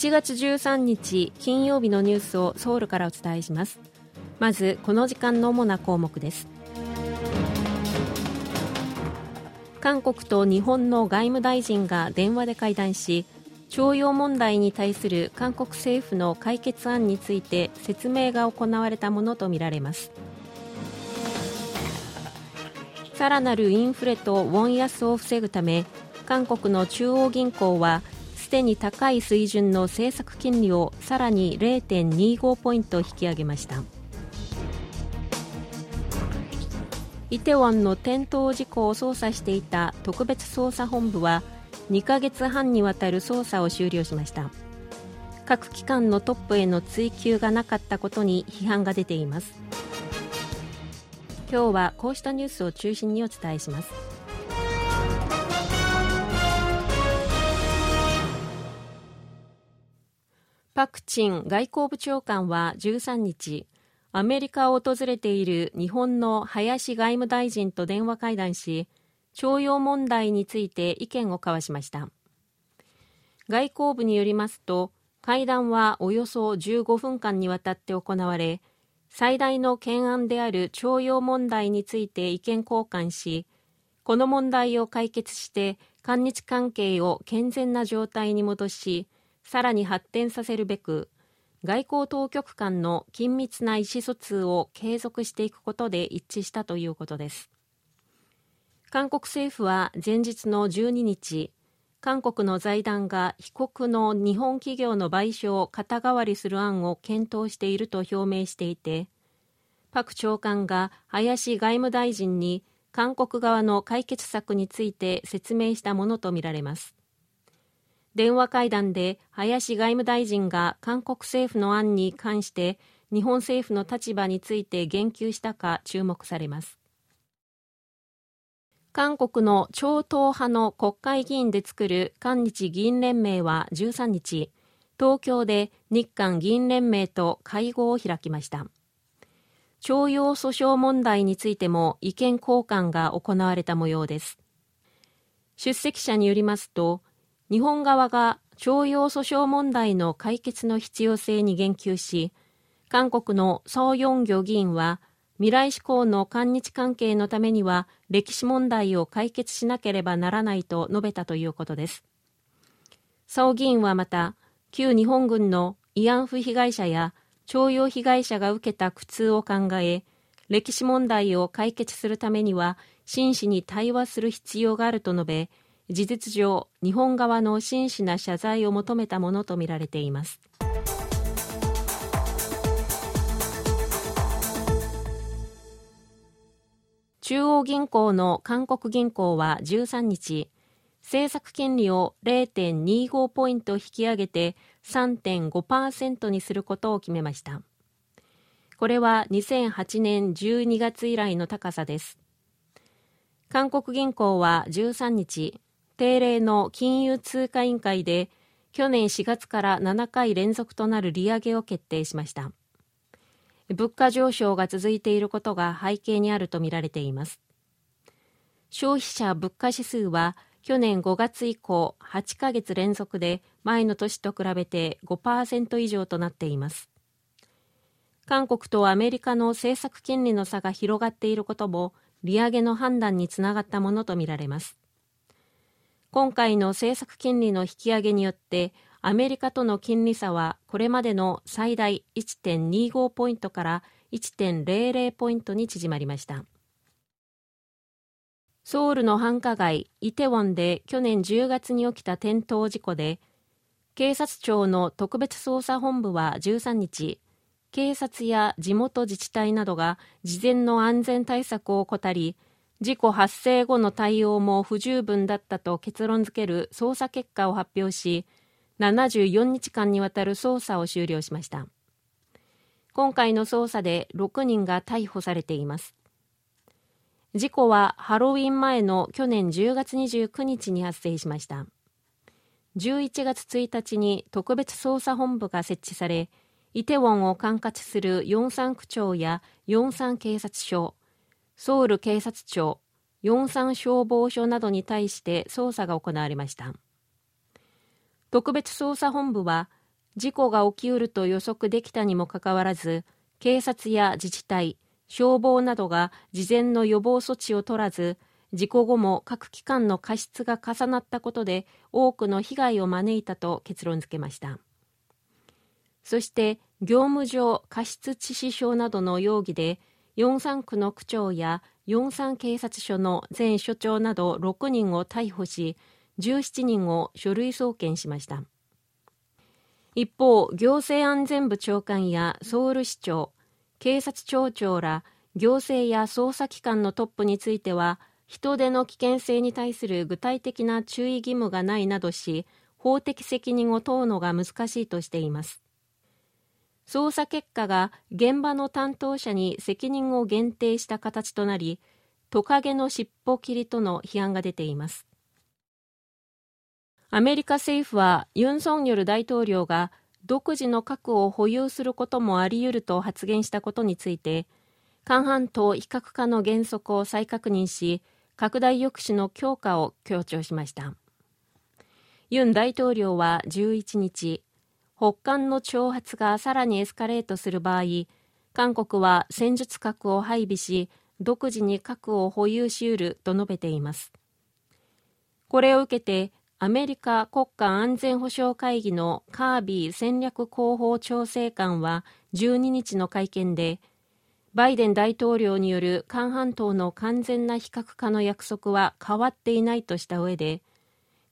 1月13日金曜日のニュースをソウルからお伝えします。まずこの時間の主な項目です。韓国と日本の外務大臣が電話で会談し徴用問題に対する韓国政府の解決案について説明が行われたものとみられます。さらなるインフレとウォン安を防ぐため韓国の中央銀行はでに高い水準の政策金利をさらに0.25ポイント引き上げました。イテウォンの転倒事故を捜査していた特別捜査本部は2ヶ月半にわたる捜査を終了しました。各機関のトップへの追及がなかったことに批判が出ています。今日はこうしたニュースを中心にお伝えします。パク・チン外交部長官は13日アメリカを訪れている日本の林外務大臣と電話会談し徴用問題について意見を交わしました。外交部によりますと会談はおよそ15分間にわたって行われ最大の懸案である徴用問題について意見交換しこの問題を解決して韓日関係を健全な状態に戻しさらに発展させるべく外交当局間の緊密な意思疎通を継続していくことで一致したということです。韓国政府は前日の12日韓国の財団が被告の日本企業の賠償を肩代わりする案を検討していると表明していてパク長官が林外務大臣に韓国側の解決策について説明したものとみられます。電話会談で林外務大臣が韓国政府の案に関して日本政府の立場について言及したか注目されます。韓国の超党派の国会議員で作る韓日議員連盟は13日東京で日韓議員連盟と会合を開きました。徴用訴訟問題についても意見交換が行われた模様です。出席者によりますと日本側が徴用訴訟問題の解決の必要性に言及し、韓国のソ・ヨンギョ議員は、未来志向の韓日関係のためには歴史問題を解決しなければならないと述べたということです。ソ議員はまた、旧日本軍の慰安婦被害者や徴用被害者が受けた苦痛を考え、歴史問題を解決するためには真摯に対話する必要があると述べ、事実上日本側の真摯な謝罪を求めたものとみられています。中央銀行の韓国銀行は13日政策金利を0.25ポイント引き上げて3.5%にすることを決めました。これは2008年12月以来の高さです。韓国銀行は13日定例の金融通貨委員会で去年4月から7回連続となる利上げを決定しました。物価上昇が続いていることが背景にあるとみられています。消費者物価指数は去年5月以降8ヶ月連続で前の年と比べて5%以上となっています。韓国とアメリカの政策金利の差が広がっていることも利上げの判断につながったものとみられます。今回の政策金利の引き上げによってアメリカとの金利差はこれまでの最大1.25ポイントから1.00ポイントに縮まりました。ソウルの繁華街イテウォンで去年10月に起きた転倒事故で警察庁の特別捜査本部は13日警察や地元自治体などが事前の安全対策を怠り事故発生後の対応も不十分だったと結論付ける捜査結果を発表し74日間にわたる捜査を終了しました。今回の捜査で6人が逮捕されています。事故はハロウィン前の去年10月29日に発生しました。11月1日に特別捜査本部が設置されイテウォンを管轄するヨンサン区長やヨンサン警察署ソウル警察庁、ヨンサン消防署などに対して捜査が行われました。特別捜査本部は事故が起きうると予測できたにもかかわらず、警察や自治体、消防などが事前の予防措置を取らず、事故後も各機関の過失が重なったことで多くの被害を招いたと結論付けました。そして業務上過失致死傷などの容疑で四三区の区長や四三警察署の前署長など6人を逮捕し17人を書類送検しました。一方行政安全部長官やソウル市長警察庁長ら行政や捜査機関のトップについては人手の危険性に対する具体的な注意義務がないなどし法的責任を問うのが難しいとしています。捜査結果が現場の担当者に責任を限定した形となりトカゲの尻尾切りとの批判が出ています。アメリカ政府はユン・ソンニョル大統領が独自の核を保有することもあり得ると発言したことについて韓半島非核化の原則を再確認し拡大抑止の強化を強調しました。ユン大統領は11日北韓の挑発がさらにエスカレートする場合、韓国は戦術核を配備し、独自に核を保有しうると述べています。これを受けて、アメリカ国家安全保障会議のカービー戦略広報調整官は12日の会見で、バイデン大統領による韓半島の完全な非核化の約束は変わっていないとした上で、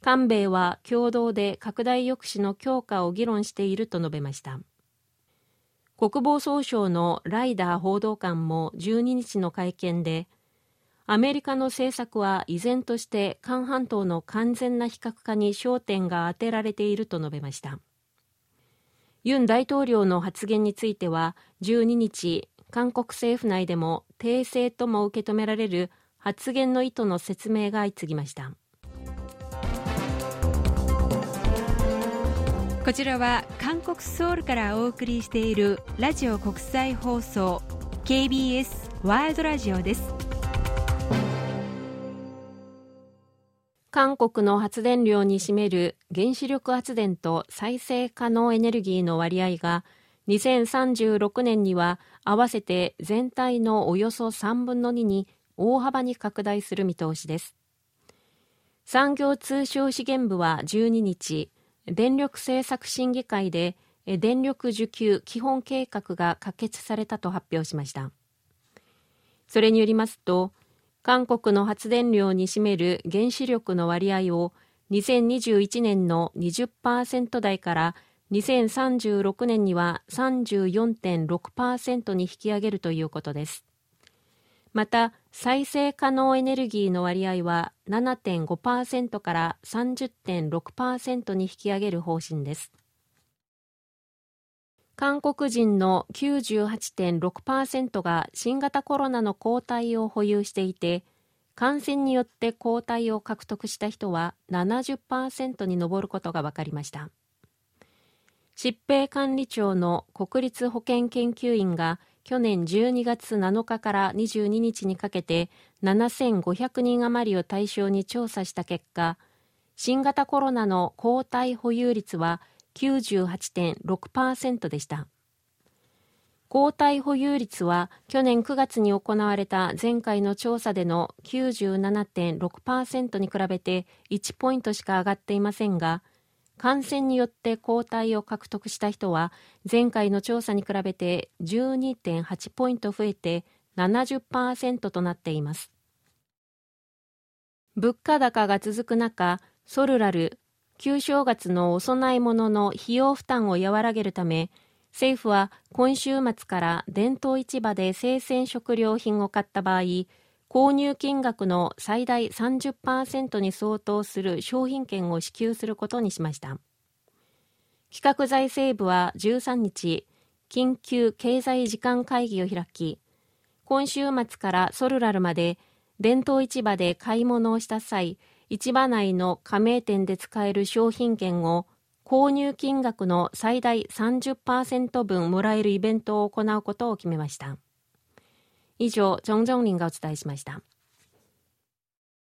韓米は共同で拡大抑止の強化を議論していると述べました。国防総省のライダー報道官も12日の会見でアメリカの政策は依然として韓半島の完全な非核化に焦点が当てられていると述べました。ユン大統領の発言については12日韓国政府内でも訂正とも受け止められる発言の意図の説明が相次ぎました。こちらは韓国ソウルからお送りしているラジオ国際放送 KBS ワールドラジオです。韓国の発電量に占める原子力発電と再生可能エネルギーの割合が2036年には合わせて全体のおよそ3分の2に大幅に拡大する見通しです。産業通商資源部は12日電力政策審議会で電力需給基本計画が可決されたと発表しました。それによりますと韓国の発電量に占める原子力の割合を2021年の20%台から2036年には34.6%に引き上げるということです。また再生可能エネルギーの割合は7.5%から30.6%に引き上げる方針です。韓国人の98.6%が新型コロナの抗体を保有していて感染によって抗体を獲得した人は70%に上ることが分かりました。疾病管理庁の国立保健研究員が去年12月7日から22日にかけて7500人余りを対象に調査した結果新型コロナの抗体保有率は98.6%でした。抗体保有率は去年9月に行われた前回の調査での97.6%に比べて1ポイントしか上がっていませんが感染によって抗体を獲得した人は前回の調査に比べて12.8ポイント増えて70%となっています。物価高が続く中ソルラル旧正月のお供え物の費用負担を和らげるため政府は今週末から伝統市場で生鮮食料品を買った場合購入金額の最大30%に相当する商品券を支給することにしました。企画財政部は13日緊急経済時間会議を開き今週末からソルラルまで伝統市場で買い物をした際市場内の加盟店で使える商品券を購入金額の最大30%分もらえるイベントを行うことを決めました。以上、ジョンジョンリンがお伝えしました。